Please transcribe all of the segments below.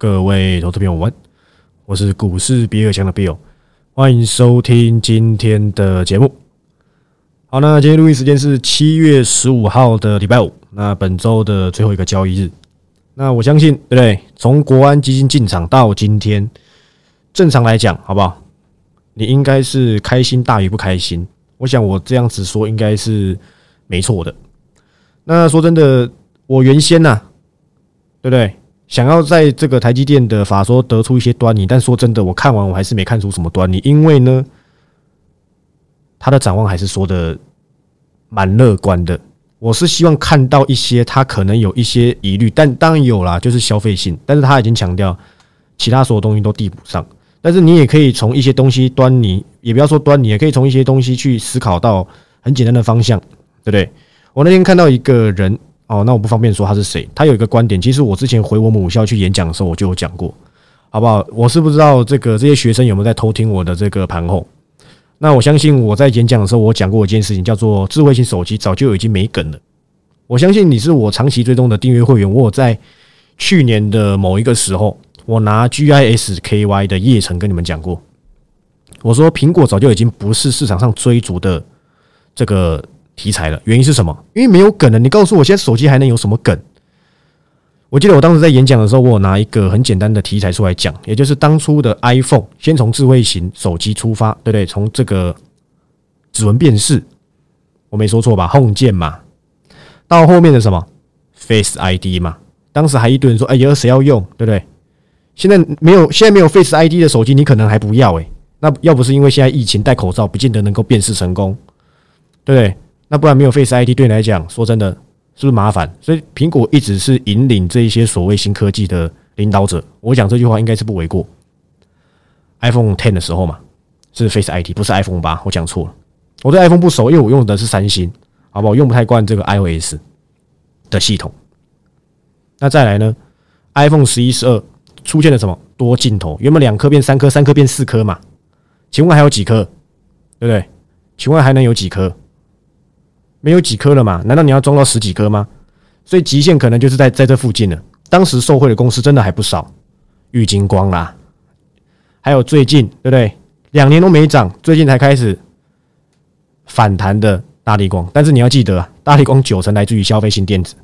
各位投资朋友们，我是股市比尔强的 Bill，欢迎收听今天的节目。好，那今天录音时间是七月十五号的礼拜五，那本周的最后一个交易日。那我相信，对不对？从国安基金进场到今天，正常来讲，好不好？你应该是开心大于不开心。我想我这样子说应该是没错的。那说真的，我原先呢，对不对？想要在这个台积电的法说得出一些端倪，但说真的，我看完我还是没看出什么端倪，因为呢，他的展望还是说的蛮乐观的。我是希望看到一些他可能有一些疑虑，但当然有啦，就是消费性。但是他已经强调，其他所有东西都递补上。但是你也可以从一些东西端倪，也不要说端倪，也可以从一些东西去思考到很简单的方向，对不对？我那天看到一个人，哦，那我不方便说他是谁。他有一个观点，其实我之前回我母校去演讲的时候，我就有讲过，好不好？我是不知道这个这些学生有没有在偷听我的这个盘后。那我相信我在演讲的时候，我讲过一件事情，叫做智慧型手机早就已经没梗了。我相信你是我长期追踪的订阅会员，我在去年的某一个时候。我拿 GISKY 的叶城跟你们讲过，我说苹果早就已经不是市场上追逐的这个题材了。原因是什么？因为没有梗了。你告诉我，现在手机还能有什么梗？我记得我当时在演讲的时候，我拿一个很简单的题材出来讲，也就是当初的 iPhone，先从智慧型手机出发，对不对？从这个指纹辨识，我没说错吧？Home 键嘛，到后面的什么 Face ID 嘛，当时还一堆人说：“哎，有谁要用？”对不对？现在没有，现在没有 Face ID 的手机，你可能还不要诶。那要不是因为现在疫情戴口罩，不见得能够辨识成功，对不对？那不然没有 Face ID 对你来讲，说真的，是不是麻烦？所以苹果一直是引领这一些所谓新科技的领导者。我讲这句话应该是不为过。iPhone Ten 的时候嘛，是 Face ID，不是 iPhone 八，我讲错了。我对 iPhone 不熟，因为我用的是三星，好不好？用不太惯这个 iOS 的系统。那再来呢？iPhone 十一、十二。出现了什么多镜头？原本两颗变三颗，三颗变四颗嘛？请问还有几颗？对不对？请问还能有几颗？没有几颗了嘛？难道你要装到十几颗吗？所以极限可能就是在在这附近了。当时受贿的公司真的还不少，玉金光啦，还有最近对不对？两年都没涨，最近才开始反弹的大力光。但是你要记得啊，大力光九成来自于消费性电子，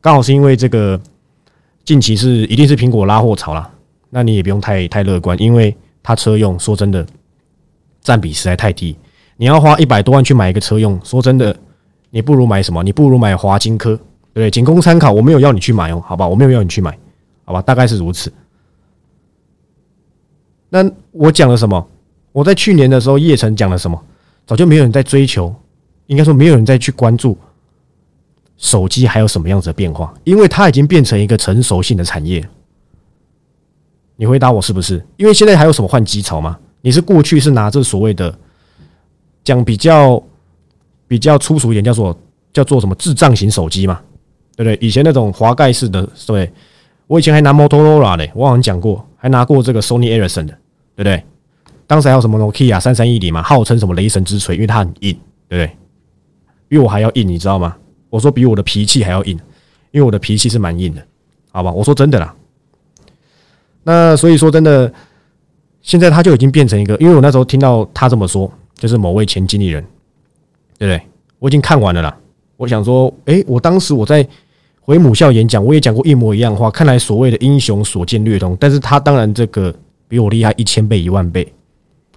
刚好是因为这个。近期是一定是苹果拉货潮啦，那你也不用太太乐观，因为它车用说真的占比实在太低。你要花一百多万去买一个车用，说真的，你不如买什么？你不如买华金科，对不对？仅供参考，我没有要你去买哦，好吧？我没有要你去买，好吧？大概是如此。那我讲了什么？我在去年的时候，叶城讲了什么？早就没有人在追求，应该说没有人再去关注。手机还有什么样子的变化？因为它已经变成一个成熟性的产业。你回答我是不是？因为现在还有什么换机潮吗？你是过去是拿这所谓的讲比较比较粗俗一点，叫做叫做什么智障型手机嘛？对不对？以前那种滑盖式的，对，我以前还拿 Motorola 嘞，我好像讲过，还拿过这个 Sony Ericsson 的，对不对？当时还有什么 Nokia 三三一零嘛，号称什么雷神之锤，因为它很硬，对不对？比我还要硬，你知道吗？我说比我的脾气还要硬，因为我的脾气是蛮硬的，好吧？我说真的啦。那所以说真的，现在他就已经变成一个，因为我那时候听到他这么说，就是某位前经理人，对不对？我已经看完了啦。我想说，诶，我当时我在回母校演讲，我也讲过一模一样话。看来所谓的英雄所见略同，但是他当然这个比我厉害一千倍一万倍，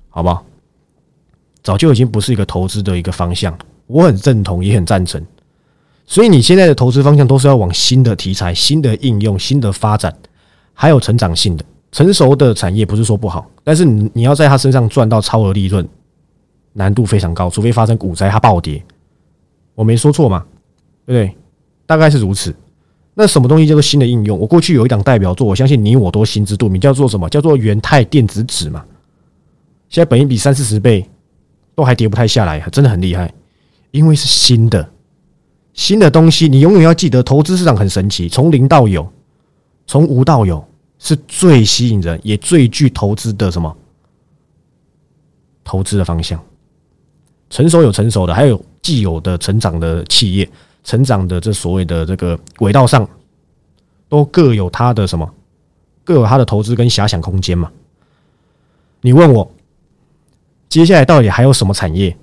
好不好？早就已经不是一个投资的一个方向，我很认同，也很赞成。所以你现在的投资方向都是要往新的题材、新的应用、新的发展，还有成长性的成熟的产业，不是说不好，但是你你要在他身上赚到超额利润，难度非常高，除非发生股灾它暴跌。我没说错嘛？对不对？大概是如此。那什么东西叫做新的应用？我过去有一档代表作，我相信你我都心知肚明，叫做什么？叫做元泰电子纸嘛。现在本一比三四十倍，都还跌不太下来，真的很厉害，因为是新的。新的东西，你永远要记得，投资市场很神奇，从零到有，从无到有，是最吸引人，也最具投资的什么？投资的方向。成熟有成熟的，还有既有的成长的企业，成长的这所谓的这个轨道上，都各有它的什么各有它的投资跟遐想空间嘛。你问我接下来到底还有什么产业，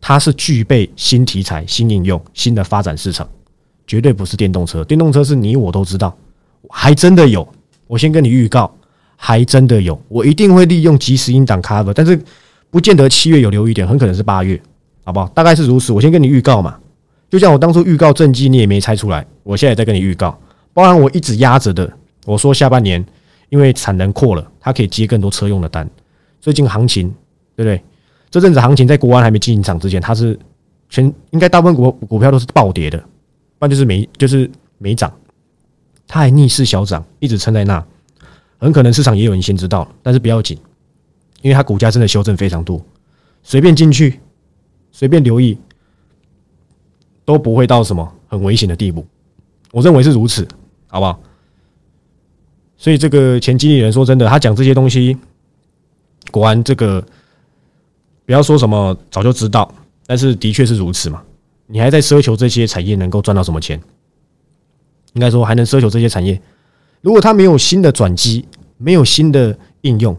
它是具备新题材、新应用、新的发展市场？绝对不是电动车，电动车是你我都知道，还真的有。我先跟你预告，还真的有，我一定会利用即时音档 cover，但是不见得七月有留一点，很可能是八月，好不好？大概是如此。我先跟你预告嘛。就像我当初预告正绩，你也没猜出来。我现在在跟你预告，包含我一直压着的。我说下半年因为产能扩了，它可以接更多车用的单。最近行情对不对？这阵子行情在国安还没进场之前，它是全应该大部分股股票都是暴跌的，不然就是没就是没涨。它还逆势小涨，一直撑在那，很可能市场也有人先知道，但是不要紧，因为它股价真的修正非常多，随便进去，随便留意。都不会到什么很危险的地步，我认为是如此，好不好？所以这个前经理人说真的，他讲这些东西，果然这个不要说什么早就知道，但是的确是如此嘛。你还在奢求这些产业能够赚到什么钱？应该说还能奢求这些产业，如果它没有新的转机，没有新的应用，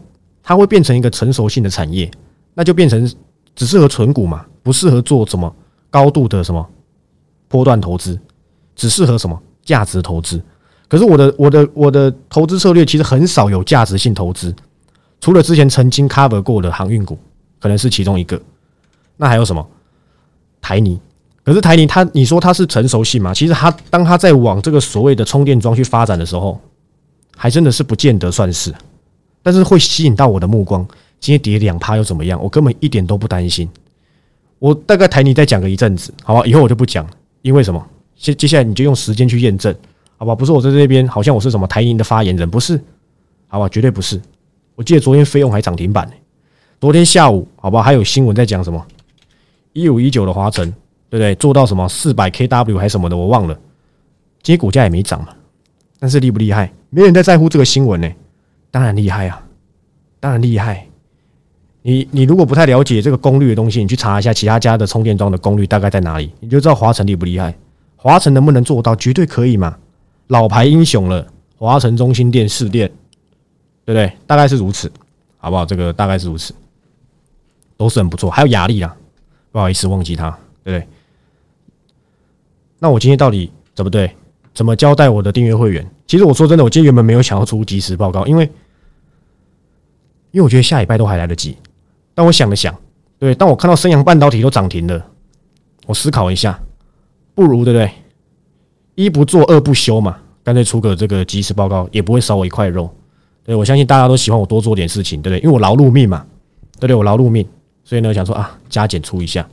它会变成一个成熟性的产业，那就变成只适合存股嘛，不适合做什么高度的什么。波段投资只适合什么价值投资？可是我的我的我的投资策略其实很少有价值性投资，除了之前曾经 cover 过的航运股，可能是其中一个。那还有什么台泥？可是台泥它你说它是成熟性吗？其实它当它在往这个所谓的充电桩去发展的时候，还真的是不见得算是，但是会吸引到我的目光。今天跌两趴又怎么样？我根本一点都不担心。我大概台泥再讲个一阵子，好吧？以后我就不讲了。因为什么？接接下来你就用时间去验证，好吧？不是我在这边，好像我是什么台银的发言人，不是，好吧？绝对不是。我记得昨天费用还涨停板呢。昨天下午，好吧？还有新闻在讲什么？一五一九的华晨，对不对？做到什么四百 kW 还是什么的，我忘了。今天股价也没涨嘛。但是厉不厉害？没人在在乎这个新闻呢。当然厉害啊，当然厉害。你你如果不太了解这个功率的东西，你去查一下其他家的充电桩的功率大概在哪里，你就知道华晨厉不厉害。华晨能不能做到？绝对可以嘛！老牌英雄了，华晨中心店试店，对不对？大概是如此，好不好？这个大概是如此，都是很不错。还有雅力啊，不好意思忘记它，对不对？那我今天到底怎么对？怎么交代我的订阅会员？其实我说真的，我今天原本没有想要出即时报告，因为因为我觉得下礼拜都还来得及。但我想了想，对，当我看到升阳半导体都涨停了，我思考一下，不如对不对？一不做二不休嘛，干脆出个这个即时报告，也不会少我一块肉。对我相信大家都喜欢我多做点事情，对不对？因为我劳碌命嘛，对不对？我劳碌命，所以呢，想说啊，加减出一下。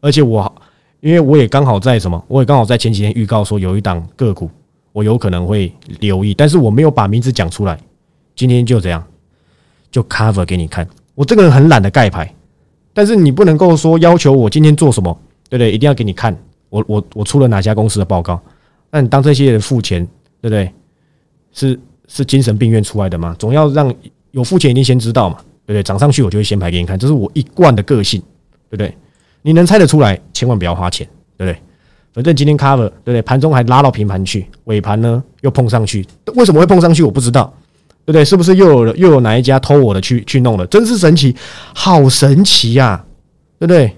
而且我，因为我也刚好在什么，我也刚好在前几天预告说有一档个股，我有可能会留意，但是我没有把名字讲出来。今天就这样，就 cover 给你看。我这个人很懒得盖牌，但是你不能够说要求我今天做什么，对不对？一定要给你看我我我出了哪家公司的报告？那你当这些人付钱，对不对？是是精神病院出来的吗？总要让有付钱一定先知道嘛，对不对？涨上去我就会先排给你看，这是我一贯的个性，对不对？你能猜得出来，千万不要花钱，对不对？反正今天 cover，对不对？盘中还拉到平盘去，尾盘呢又碰上去，为什么会碰上去？我不知道。对不对？是不是又有又有哪一家偷我的去去弄了？真是神奇，好神奇呀！对不对？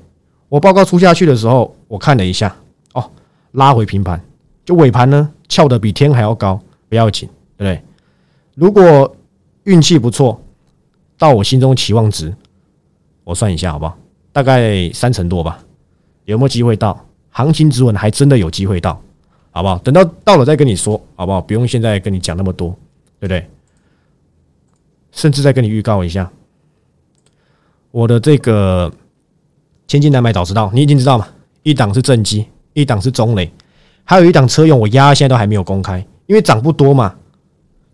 我报告出下去的时候，我看了一下，哦，拉回平盘，就尾盘呢翘得比天还要高，不要紧，对不对？如果运气不错，到我心中期望值，我算一下好不好？大概三成多吧，有没有机会到？行情止稳，还真的有机会到，好不好？等到到了再跟你说，好不好？不用现在跟你讲那么多，对不对？甚至再跟你预告一下，我的这个千金难买早知道，你已经知道吗？一档是正机，一档是中雷，还有一档车用，我压现在都还没有公开，因为涨不多嘛。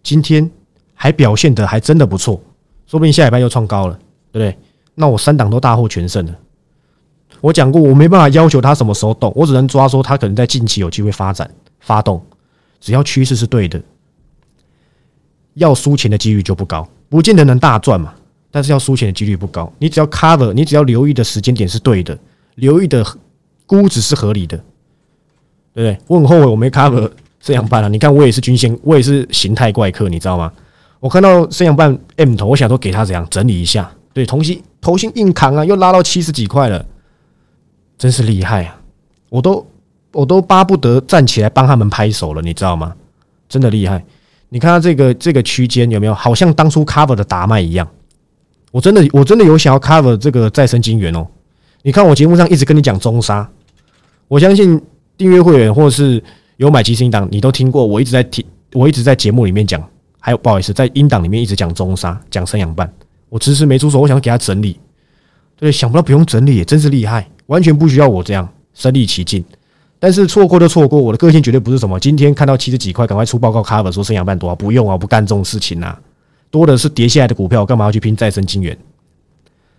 今天还表现的还真的不错，说不定下礼拜又创高了，对不对？那我三档都大获全胜了。我讲过，我没办法要求它什么时候动，我只能抓说它可能在近期有机会发展发动，只要趋势是对的，要输钱的几率就不高。不见得能大赚嘛，但是要输钱的几率不高。你只要 cover，你只要留意的时间点是对的，留意的估值是合理的，对不对？我很后悔我没 cover 这样办了。你看我也是均线，我也是形态怪客，你知道吗？我看到升阳半 M 头，我想说给他怎样整理一下。对，同心头心硬扛啊，又拉到七十几块了，真是厉害啊！我都我都巴不得站起来帮他们拍手了，你知道吗？真的厉害！你看它这个这个区间有没有，好像当初 Cover 的达麦一样？我真的我真的有想要 Cover 这个再生金源哦。你看我节目上一直跟你讲中沙，我相信订阅会员或是有买基金档，你都听过。我一直在听，我一直在节目里面讲，还有不好意思，在音档里面一直讲中沙，讲生养办。我迟迟没出手，我想给他整理，对，想不到不用整理，真是厉害，完全不需要我这样身临其境。但是错过就错过，我的个性绝对不是什么今天看到七十几块，赶快出报告 cover 说生养半多，不用啊，不干这种事情啊，多的是跌下来的股票，干嘛要去拼再生金源？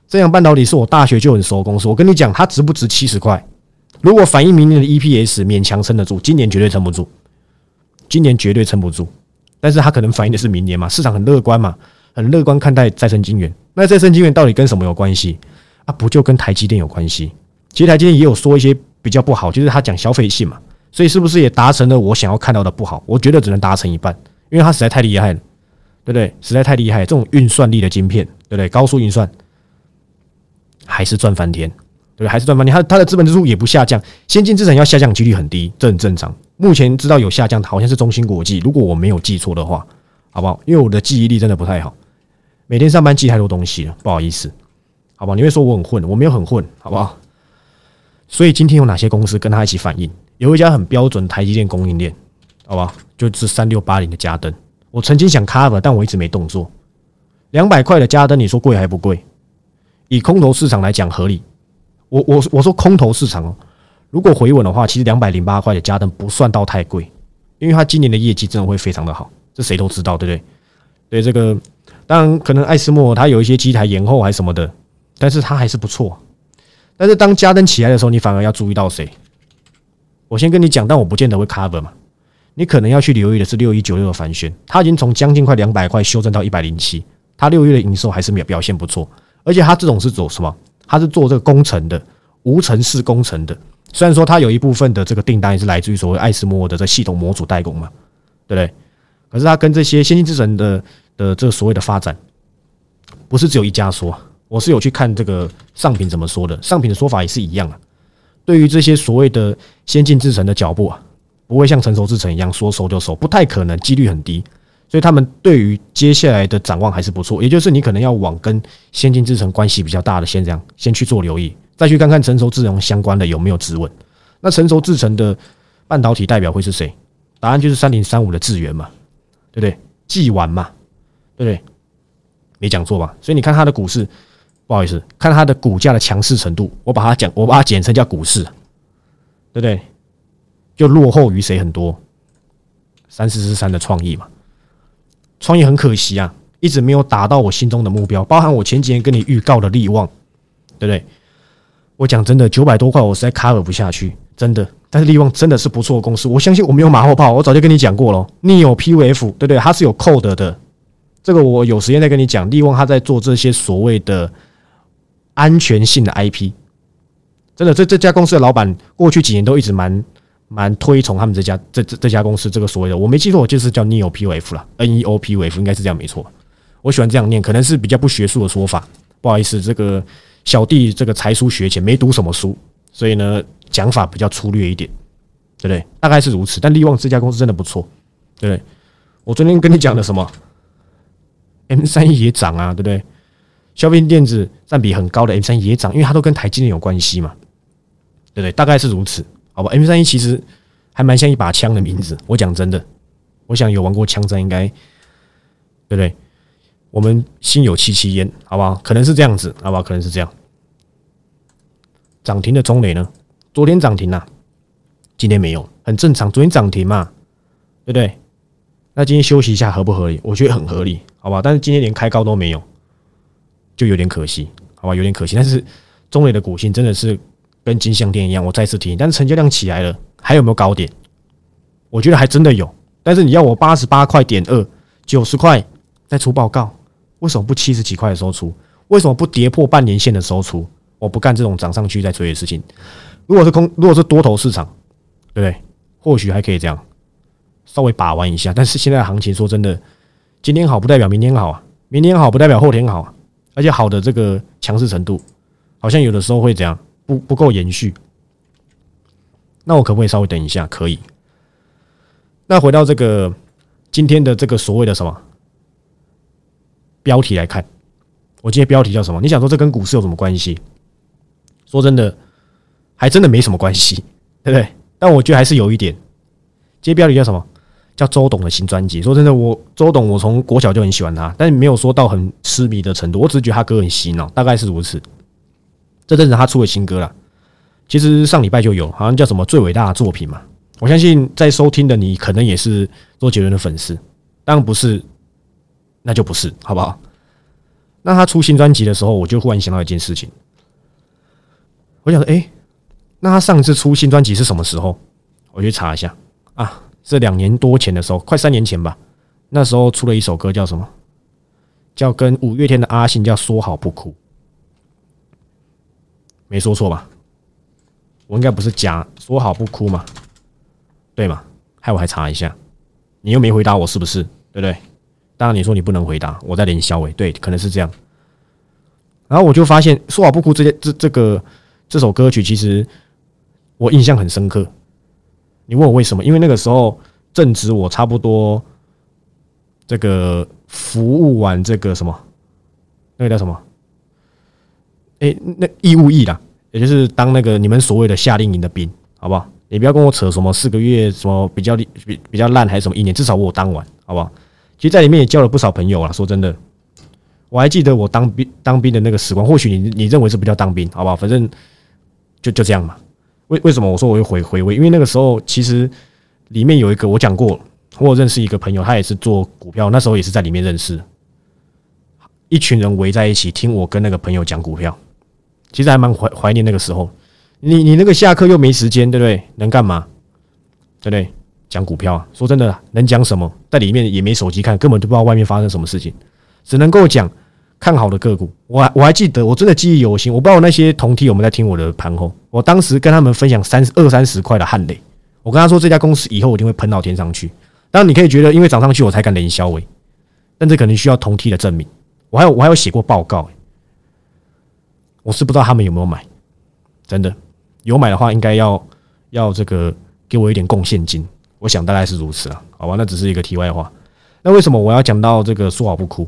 这样半导体是我大学就很熟公司，我跟你讲，它值不值七十块？如果反映明年的 EPS，勉强撑得住，今年绝对撑不住，今年绝对撑不住。但是它可能反映的是明年嘛，市场很乐观嘛。很乐观看待再生晶圆，那再生晶圆到底跟什么有关系啊？不就跟台积电有关系？其实台积电也有说一些比较不好，就是他讲消费性嘛，所以是不是也达成了我想要看到的不好？我觉得只能达成一半，因为它实在太厉害了，对不对？实在太厉害，这种运算力的晶片，对不对？高速运算还是赚翻天，对不对？还是赚翻天，它它的资本支出也不下降，先进资产要下降几率很低，这很正常。目前知道有下降的，好像是中芯国际，如果我没有记错的话，好不好？因为我的记忆力真的不太好。每天上班记太多东西了，不好意思，好吧？你会说我很混，我没有很混，好不好？所以今天有哪些公司跟他一起反应？有一家很标准台积电供应链，好吧？就是三六八零的嘉登。我曾经想 cover，但我一直没动作。两百块的嘉登，你说贵还不贵？以空头市场来讲合理。我我我说空头市场哦，如果回稳的话，其实两百零八块的嘉登不算到太贵，因为它今年的业绩真的会非常的好，这谁都知道，对不对？对这个。当然，可能艾斯莫他有一些机台延后还是什么的，但是他还是不错。但是当加登起来的时候，你反而要注意到谁？我先跟你讲，但我不见得会 cover 嘛。你可能要去留意的是六一九六的凡轩，它已经从将近快两百块修正到一百零七，它六月的营收还是表表现不错。而且它这种是做什么？它是做这个工程的，无尘室工程的。虽然说它有一部分的这个订单也是来自于所谓艾斯摩的这系统模组代工嘛，对不对？可是它跟这些先进制程的。的这所谓的发展，不是只有一家说，我是有去看这个上品怎么说的，上品的说法也是一样啊。对于这些所谓的先进制程的脚步啊，不会像成熟制程一样说收就收，不太可能，几率很低。所以他们对于接下来的展望还是不错，也就是你可能要往跟先进制程关系比较大的先这样先去做留意，再去看看成熟制程相关的有没有质问。那成熟制程的半导体代表会是谁？答案就是三零三五的智源嘛，对不对？既完嘛。对不对？没讲错吧？所以你看它的股市，不好意思，看它的股价的强势程度，我把它讲，我把它简称叫股市，对不对？就落后于谁很多？三四四三的创意嘛，创意很可惜啊，一直没有达到我心中的目标，包含我前几天跟你预告的利旺，对不对？我讲真的，九百多块我实在 cover 不下去，真的。但是利旺真的是不错的公司，我相信我没有马后炮，我早就跟你讲过了，你有 PVF，对不对？它是有 code 的。这个我有时间再跟你讲。利旺他在做这些所谓的安全性的 IP，真的，这这家公司的老板过去几年都一直蛮蛮推崇他们这家这这这家公司这个所谓的，我没记错，就是叫 Neo POF 了，NeoPF 应该是这样没错。我喜欢这样念，可能是比较不学术的说法，不好意思，这个小弟这个才疏学浅，没读什么书，所以呢讲法比较粗略一点，对不对？大概是如此。但利旺这家公司真的不错，对不对？我昨天跟你讲的什么？M 三也涨啊，对不对？消费电子占比很高的 M 三也涨，因为它都跟台积电有关系嘛，对不对？大概是如此，好吧？M 三一其实还蛮像一把枪的名字。我讲真的，我想有玩过枪战，应该对不对？我们心有戚戚焉，好不好？可能是这样子，好不好？可能是这样。涨停的中磊呢？昨天涨停啊，今天没有，很正常。昨天涨停嘛，对不对？那今天休息一下合不合理？我觉得很合理。好吧，但是今天连开高都没有，就有点可惜，好吧，有点可惜。但是中磊的股性真的是跟金相店一样，我再次提醒。但是成交量起来了，还有没有高点？我觉得还真的有。但是你要我八十八块点二、九十块再出报告，为什么不七十几块的时候出？为什么不跌破半年线的时候出？我不干这种涨上去再追的事情。如果是空，如果是多头市场，对不对？或许还可以这样稍微把玩一下。但是现在的行情，说真的。今天好不代表明天好啊，明天好不代表后天好啊，而且好的这个强势程度，好像有的时候会怎样不不够延续。那我可不可以稍微等一下？可以。那回到这个今天的这个所谓的什么标题来看，我今天标题叫什么？你想说这跟股市有什么关系？说真的，还真的没什么关系，对不对？但我觉得还是有一点。今天标题叫什么？叫周董的新专辑。说真的，我周董我从国小就很喜欢他，但是没有说到很痴迷的程度。我只是觉得他歌很洗脑，大概是如此。这阵子他出了新歌了。其实上礼拜就有，好像叫什么最伟大的作品嘛。我相信在收听的你可能也是周杰伦的粉丝，当然不是，那就不是，好不好？那他出新专辑的时候，我就忽然想到一件事情，我想说，哎，那他上次出新专辑是什么时候？我去查一下啊，这两年多前的时候，快三年前吧。那时候出了一首歌叫什么？叫跟五月天的阿信叫说好不哭，没说错吧？我应该不是假说好不哭嘛，对吗？害我还查一下，你又没回答我是不是？对不对？当然你说你不能回答，我在连消尾，对，可能是这样。然后我就发现说好不哭这些这这个这首歌曲，其实我印象很深刻。你问我为什么？因为那个时候正值我差不多这个服务完这个什么，那个叫什么？哎，那义务役啦。也就是当那个你们所谓的夏令营的兵，好不好？你不要跟我扯什么四个月什么比较比比较烂还是什么一年，至少我当完，好不好？其实，在里面也交了不少朋友啊。说真的，我还记得我当兵当兵的那个时光。或许你你认为是不叫当兵，好不好？反正就就这样嘛。为为什么我说我会回回味？因为那个时候其实里面有一个我讲过，我认识一个朋友，他也是做股票，那时候也是在里面认识，一群人围在一起听我跟那个朋友讲股票。其实还蛮怀怀念那个时候，你你那个下课又没时间，对不对？能干嘛？对不对？讲股票啊！说真的，能讲什么？在里面也没手机看，根本就不知道外面发生什么事情，只能够讲看好的个股。我我还记得，我真的记忆犹新。我不知道那些同梯有没有在听我的盘后。我当时跟他们分享三二三十块的汉雷，我跟他说这家公司以后一定会喷到天上去。当然，你可以觉得因为涨上去我才敢连销尾，但这可能需要同梯的证明。我还有我还有写过报告。我是不知道他们有没有买，真的有买的话，应该要要这个给我一点贡献金。我想大概是如此了，好吧？那只是一个题外话。那为什么我要讲到这个说好不哭？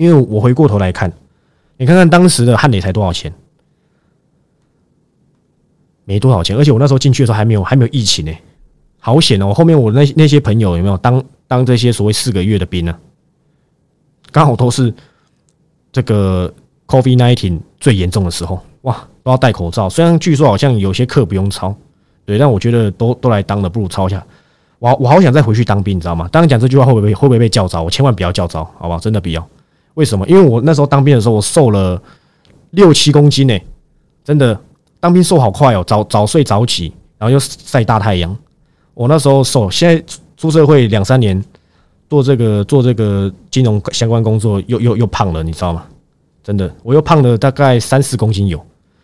因为我回过头来看，你看看当时的汉磊才多少钱？没多少钱，而且我那时候进去的时候还没有还没有疫情呢，好险哦！后面我那那些朋友有没有当当这些所谓四个月的兵呢？刚好都是这个。Covid nineteen 最严重的时候，哇，都要戴口罩。虽然据说好像有些课不用抄，对，但我觉得都都来当了，不如抄一下。我我好想再回去当兵，你知道吗？当然讲这句话会不会会不会被叫招？我千万不要叫招，好吧？真的不要。为什么？因为我那时候当兵的时候，我瘦了六七公斤呢。真的，当兵瘦好快哦，早早睡早起，然后又晒大太阳。我那时候瘦，现在出社会两三年，做这个做这个金融相关工作，又又又胖了，你知道吗？真的，我又胖了大概三四公斤有，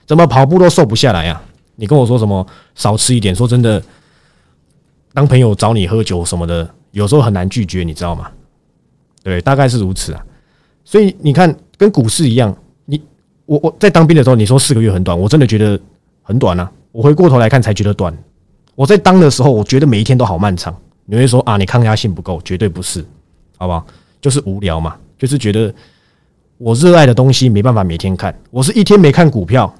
怎么跑步都瘦不下来呀？你跟我说什么少吃一点？说真的，当朋友找你喝酒什么的，有时候很难拒绝，你知道吗？对，大概是如此啊。所以你看，跟股市一样，你我我在当兵的时候，你说四个月很短，我真的觉得很短啊。我回过头来看才觉得短。我在当的时候，我觉得每一天都好漫长。你会说啊，你抗压性不够，绝对不是，好不好？就是无聊嘛，就是觉得。我热爱的东西没办法每天看，我是一天没看股票，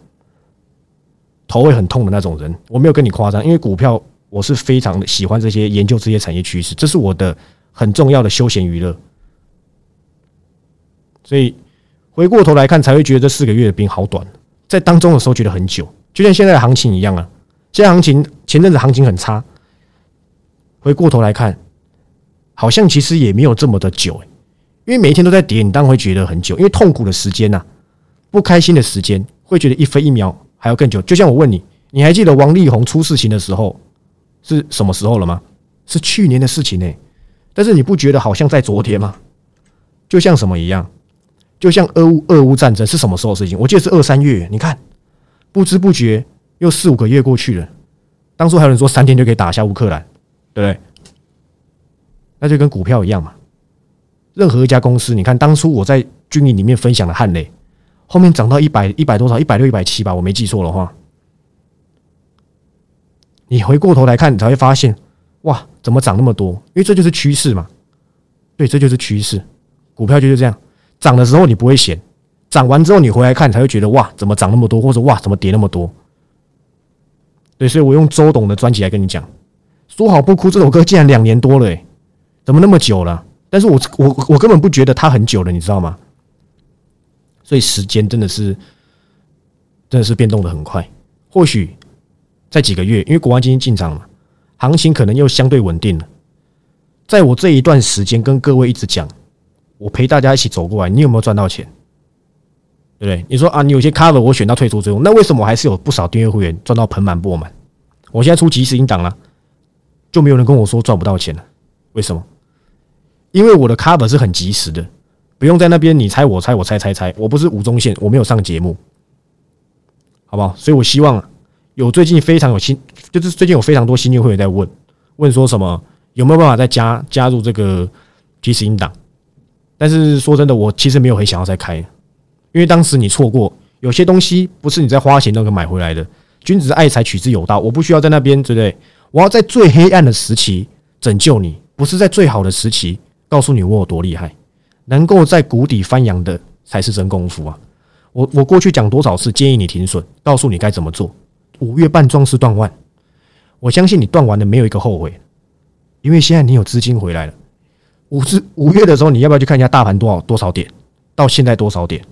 头会很痛的那种人。我没有跟你夸张，因为股票我是非常的喜欢这些研究这些产业趋势，这是我的很重要的休闲娱乐。所以回过头来看，才会觉得这四个月的兵好短，在当中的时候觉得很久，就像现在的行情一样啊。现在行情前阵子行情很差，回过头来看，好像其实也没有这么的久因为每一天都在跌，你当然会觉得很久。因为痛苦的时间呐，不开心的时间，会觉得一分一秒还要更久。就像我问你，你还记得王力宏出事情的时候是什么时候了吗？是去年的事情呢。但是你不觉得好像在昨天吗？就像什么一样？就像俄乌俄乌战争是什么时候的事情？我记得是二三月。你看，不知不觉又四五个月过去了。当初还有人说三天就可以打下乌克兰，对不对？那就跟股票一样嘛。任何一家公司，你看当初我在军营里面分享的汉雷，后面涨到一百一百多少，一百六一百七吧，我没记错的话，你回过头来看，你才会发现，哇，怎么涨那么多？因为这就是趋势嘛。对，这就是趋势，股票就是这样，涨的时候你不会嫌，涨完之后你回来看才会觉得哇，怎么涨那么多，或者哇，怎么跌那么多？对，所以我用周董的专辑来跟你讲，说好不哭这首歌竟然两年多了，诶，怎么那么久了？但是我我我根本不觉得它很久了，你知道吗？所以时间真的是真的是变动的很快，或许在几个月，因为国安基金进场了，行情可能又相对稳定了。在我这一段时间跟各位一直讲，我陪大家一起走过来，你有没有赚到钱？对不对？你说啊，你有些 cover 我选到退出之后，那为什么我还是有不少订阅会员赚到盆满钵满？我现在出即时音档了，就没有人跟我说赚不到钱了？为什么？因为我的 cover 是很及时的，不用在那边你猜我猜我猜猜猜，我不是吴宗宪，我没有上节目，好不好？所以我希望有最近非常有新，就是最近有非常多新进会员在问问说什么。有没有办法再加加入这个即时音档？但是说真的，我其实没有很想要再开，因为当时你错过有些东西，不是你在花钱都可以买回来的。君子爱财，取之有道。我不需要在那边，对不对？我要在最黑暗的时期拯救你，不是在最好的时期告诉你我有多厉害。能够在谷底翻扬的才是真功夫啊！我我过去讲多少次建议你停损，告诉你该怎么做。五月半壮士断腕，我相信你断完了没有一个后悔。因为现在你有资金回来了，五至五月的时候，你要不要去看一下大盘多少多少点？到现在多少点？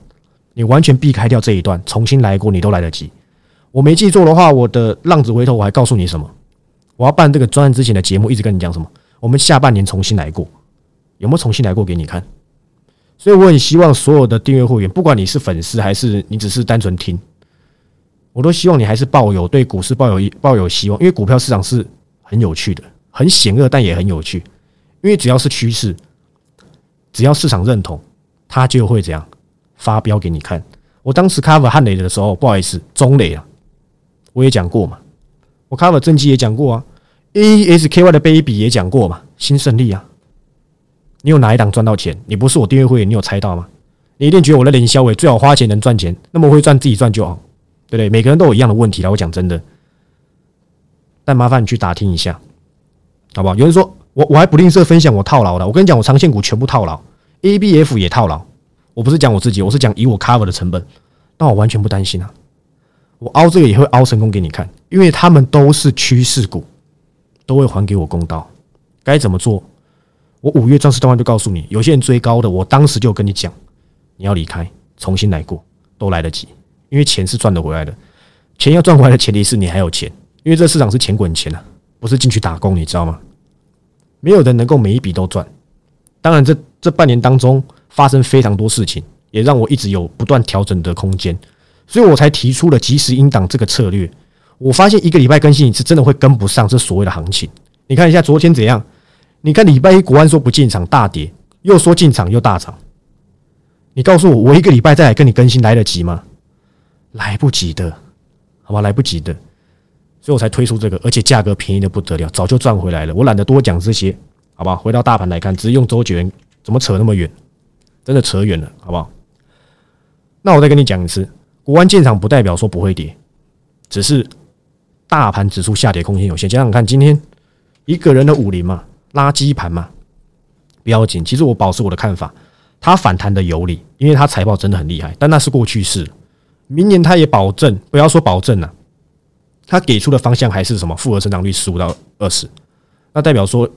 你完全避开掉这一段，重新来过，你都来得及。我没记错的话，我的浪子回头我还告诉你什么？我要办这个专案之前的节目，一直跟你讲什么？我们下半年重新来过，有没有重新来过给你看？所以我很希望所有的订阅会员，不管你是粉丝还是你只是单纯听，我都希望你还是抱有对股市抱有抱有希望，因为股票市场是很有趣的。很险恶，但也很有趣，因为只要是趋势，只要市场认同，它就会怎样发飙给你看。我当时 cover 汉雷的时候，不好意思，中雷啊，我也讲过嘛。我 cover 正基也讲过啊，A S K Y 的 baby 也讲过嘛，新胜利啊。你有哪一档赚到钱？你不是我订阅会员，你有猜到吗？你一定觉得我的林销伟最好花钱能赚钱，那么会赚自己赚就好，对不对？每个人都有一样的问题啦，我讲真的，但麻烦你去打听一下。好不好？有人说我我还不吝啬分享我套牢的。我跟你讲，我长线股全部套牢，A B F 也套牢。我不是讲我自己，我是讲以我 cover 的成本，那我完全不担心啊。我凹这个也会凹成功给你看，因为他们都是趋势股，都会还给我公道。该怎么做？我五月壮士断腕就告诉你，有些人追高的，我当时就跟你讲，你要离开，重新来过，都来得及，因为钱是赚得回来的。钱要赚回来的前提是你还有钱，因为这市场是钱滚钱啊。不是进去打工，你知道吗？没有人能够每一笔都赚。当然，这这半年当中发生非常多事情，也让我一直有不断调整的空间，所以我才提出了及时应档这个策略。我发现一个礼拜更新一次，真的会跟不上这所谓的行情。你看一下昨天怎样？你看礼拜一国安说不进场大跌，又说进场又大涨。你告诉我，我一个礼拜再来跟你更新来得及吗？来不及的，好吧，来不及的。所以我才推出这个，而且价格便宜的不得了，早就赚回来了。我懒得多讲这些，好吧？回到大盘来看，只是用周杰伦，怎么扯那么远？真的扯远了，好不好？那我再跟你讲一次，国安建厂不代表说不会跌，只是大盘指数下跌空间有限。想想看，今天一个人的五零嘛，垃圾盘嘛，不要紧。其实我保持我的看法，它反弹的有理，因为它财报真的很厉害，但那是过去式。明年它也保证，不要说保证了。他给出的方向还是什么复合成长率十五到二十，那代表说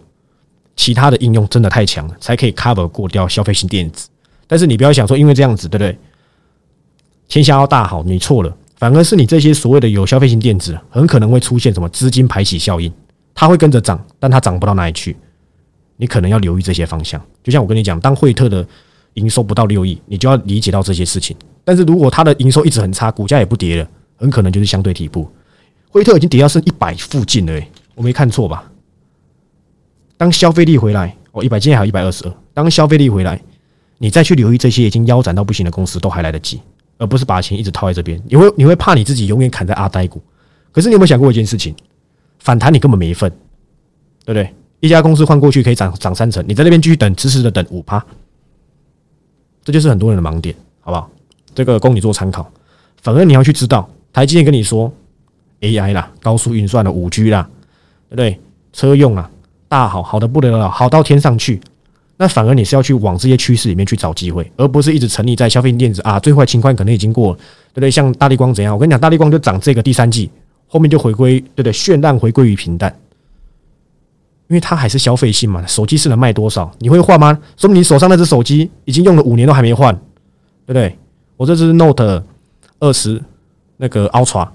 其他的应用真的太强了，才可以 cover 过掉消费型电子。但是你不要想说，因为这样子，对不对？天下要大好，你错了，反而是你这些所谓的有消费型电子，很可能会出现什么资金排挤效应，它会跟着涨，但它涨不到哪里去。你可能要留意这些方向。就像我跟你讲，当惠特的营收不到六亿，你就要理解到这些事情。但是如果它的营收一直很差，股价也不跌了，很可能就是相对底部。威特已经跌到剩一百附近了，我没看错吧？当消费力回来，哦，一百今天还有一百二十二。当消费力回来，你再去留意这些已经腰斩到不行的公司，都还来得及，而不是把钱一直套在这边。你会你会怕你自己永远砍在阿呆股？可是你有没有想过一件事情？反弹你根本没份，对不对？一家公司换过去可以涨涨三成，你在那边继续等，迟迟的等五趴，这就是很多人的盲点，好不好？这个供你做参考。反而你要去知道，台积电跟你说 AI 啦、高速运算的五 G 啦，对不对？车用啊，大好，好的不得了，好到天上去。那反而你是要去往这些趋势里面去找机会，而不是一直沉溺在消费电子啊，最坏情况可能已经过了，对不对？像大力光怎样？我跟你讲，大力光就涨这个第三季，后面就回归，对不对？绚烂回归于平淡，因为它还是消费性嘛。手机是能卖多少？你会换吗？说明你手上那只手机已经用了五年都还没换，对不对？我这只 Note 二十那个 Ultra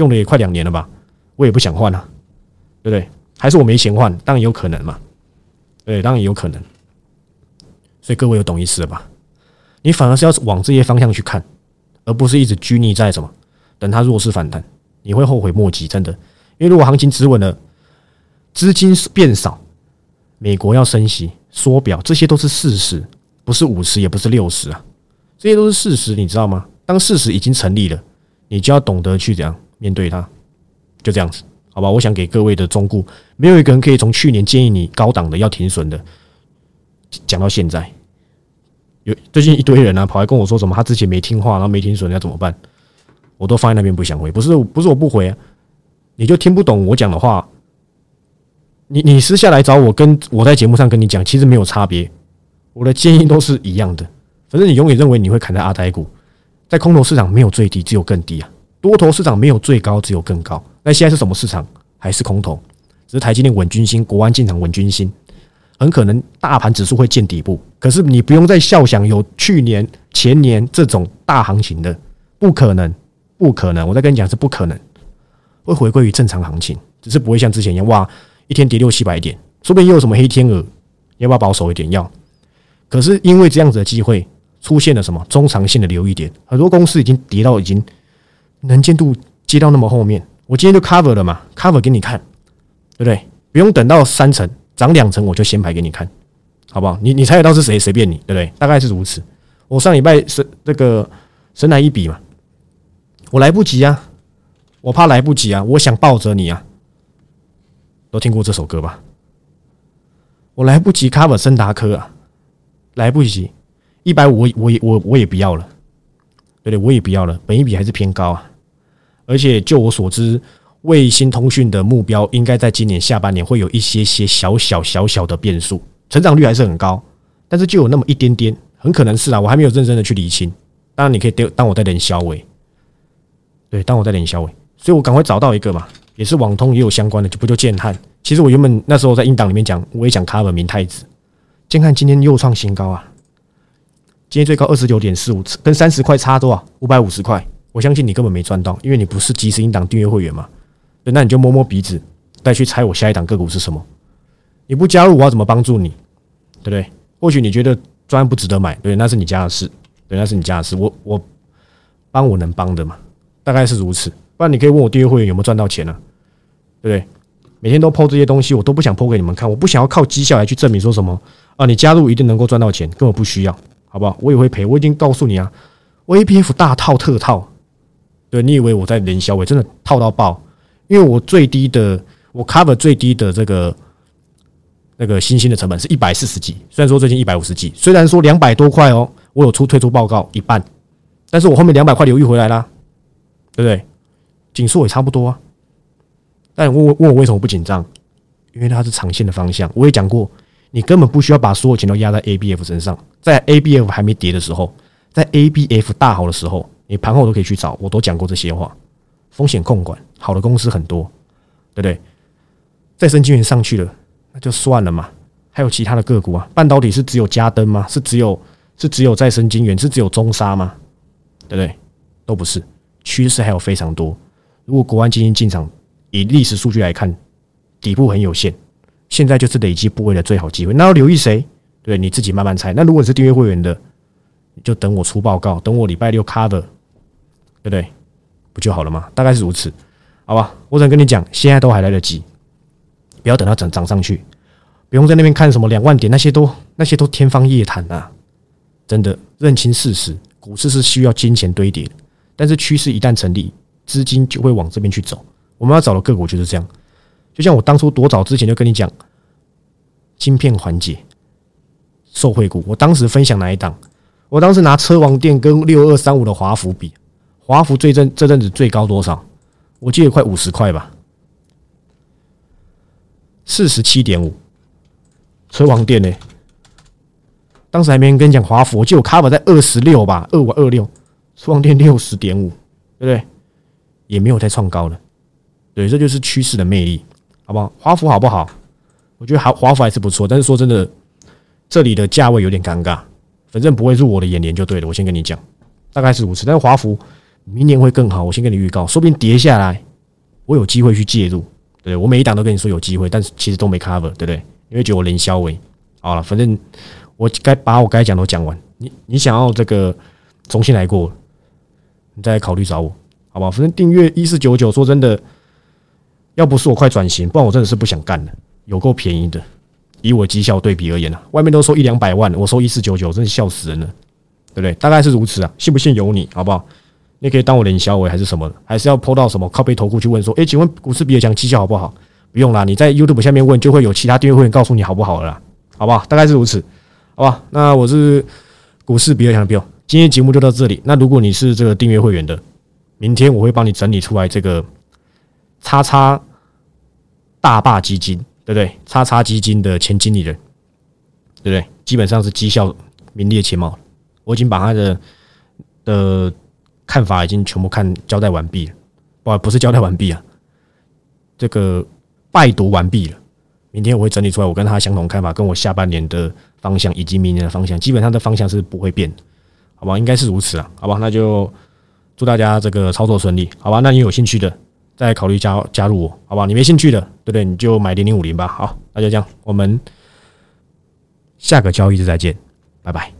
用了也快两年了吧，我也不想换啊，对不对？还是我没钱换？当然有可能嘛，对，当然有可能。所以各位有懂意思了吧？你反而是要往这些方向去看，而不是一直拘泥在什么等它弱势反弹，你会后悔莫及，真的。因为如果行情止稳了，资金变少，美国要升息缩表，这些都是事实，不是五十，也不是六十啊，这些都是事实，你知道吗？当事实已经成立了，你就要懂得去怎样面对它，就这样子，好吧？我想给各位的忠告，没有一个人可以从去年建议你高档的要停损的。讲到现在，有最近一堆人啊，跑来跟我说什么，他之前没听话，然后没停损，要怎么办？我都放在那边不想回，不是不是我不回啊，你就听不懂我讲的话。你你私下来找我，跟我在节目上跟你讲，其实没有差别，我的建议都是一样的。反正你永远认为你会砍在阿呆股，在空头市场没有最低，只有更低啊；多头市场没有最高，只有更高。那现在是什么市场？还是空头？只是台积电稳军心，国安进场稳军心。很可能大盘指数会见底部，可是你不用再笑想有去年、前年这种大行情的，不可能，不可能。我再跟你讲是不可能，会回归于正常行情，只是不会像之前一样哇，一天跌六七百点，说不定又有什么黑天鹅，要不要保守一点？要。可是因为这样子的机会出现了什么中长线的留意点，很多公司已经跌到已经能见度接到那么后面，我今天就 cover 了嘛，cover 给你看，对不对？不用等到三层。涨两层我就先排给你看，好不好？你你猜得到是谁？随便你，对不对？大概是如此。我上礼拜是这个神来一笔嘛，我来不及啊，我怕来不及啊，我想抱着你啊，都听过这首歌吧？我来不及 cover 森达科啊，来不及，一百五我我也我我也不要了，对对，我也不要了，本一笔还是偏高啊，而且就我所知。卫星通讯的目标应该在今年下半年会有一些些小小小小的变数，成长率还是很高，但是就有那么一点点，很可能是啊，我还没有认真的去理清。当然，你可以当我在连消尾，对，当我在连消尾，所以我赶快找到一个嘛，也是网通也有相关的，就不就建汉。其实我原本那时候在英档里面讲，我也讲 cover 明太子，建汉今天又创新高啊，今天最高二十九点四五，跟三十块差多少？五百五十块，我相信你根本没赚到，因为你不是即时应档订阅会员嘛。对，那你就摸摸鼻子，再去猜我下一档个股是什么。你不加入，我要怎么帮助你？对不对？或许你觉得专不值得买，对，那是你家的事，对，那是你家的事。我我帮我能帮的嘛，大概是如此。不然你可以问我订阅会员有没有赚到钱呢？对不对？每天都抛这些东西，我都不想抛给你们看，我不想要靠绩效来去证明说什么啊，你加入一定能够赚到钱，根本不需要，好不好？我也会赔，我已经告诉你啊，我 A P F 大套特套，对你以为我在连销，我真的套到爆。因为我最低的，我 cover 最低的这个那个新兴的成本是一百四十几，虽然说最近一百五十几，虽然说两百多块哦，我有出退出报告一半，但是我后面两百块留意回来啦，对不对？紧缩也差不多啊。但问问我为什么不紧张？因为它是长线的方向。我也讲过，你根本不需要把所有钱都压在 ABF 身上，在 ABF 还没跌的时候，在 ABF 大好的时候，你盘后都可以去找，我都讲过这些话。风险控管好的公司很多，对不对？再生资源上去了，那就算了嘛。还有其他的个股啊，半导体是只有嘉登吗？是只有是只有再生晶圆？是只有中沙吗？对不对？都不是，趋势还有非常多。如果国安基金进场，以历史数据来看，底部很有限。现在就是累积部位的最好机会。那要留意谁？对，你自己慢慢猜。那如果你是订阅会员的，你就等我出报告，等我礼拜六 cover，对不对？不就好了吗？大概是如此，好吧。我只能跟你讲，现在都还来得及，不要等到涨涨上去，不用在那边看什么两万点，那些都那些都天方夜谭啊！真的认清事实，股市是需要金钱堆叠，但是趋势一旦成立，资金就会往这边去走。我们要找的个股就是这样，就像我当初多早之前就跟你讲，晶片环节受惠股，我当时分享哪一档？我当时拿车王店跟六二三五的华孚比，华孚最阵这阵子最高多少？我记得快五十块吧，四十七点五。车王店呢？当时还没人跟你讲华孚，我记得我 cover 在二十六吧，二五二六，车王店六十点五，对不对？也没有再创高了。对，这就是趋势的魅力，好不好？华孚好不好？我觉得华华孚还是不错，但是说真的，这里的价位有点尴尬，反正不会入我的眼帘就对了。我先跟你讲，大概是如此。但是华孚明年会更好，我先跟你预告，说不定跌下来，我有机会去介入。对我每一档都跟你说有机会，但是其实都没 cover，对不对？因为觉得我零销尾，好了，反正我该把我该讲都讲完。你你想要这个重新来过，你再考虑找我，好不好？反正订阅一四九九，说真的。要不是我快转型，不然我真的是不想干了。有够便宜的，以我绩效对比而言啊，外面都收一两百万，我收一四九九，真是笑死人了，对不对？大概是如此啊，信不信由你，好不好？你可以当我连销委还是什么，还是要抛到什么靠背投顾去问说，诶，请问股市比尔强绩效好不好？不用啦，你在 YouTube 下面问，就会有其他订阅会员告诉你好不好了，好不好？大概是如此，好吧？那我是股市比尔强的 Bill，今天节目就到这里。那如果你是这个订阅会员的，明天我会帮你整理出来这个。叉叉大坝基金，对不对？叉叉基金的前经理人，对不对？基本上是绩效名列前茅。我已经把他的的看法已经全部看交代完毕了，不，不是交代完毕啊，这个拜读完毕了。明天我会整理出来，我跟他相同看法，跟我下半年的方向以及明年的方向，基本上的方向是不会变，好吧？应该是如此啊，好吧？那就祝大家这个操作顺利，好吧？那你有兴趣的？再考虑加加入我，好吧？你没兴趣的，对不对？你就买零零五零吧。好，那就这样，我们下个交易日再见，拜拜。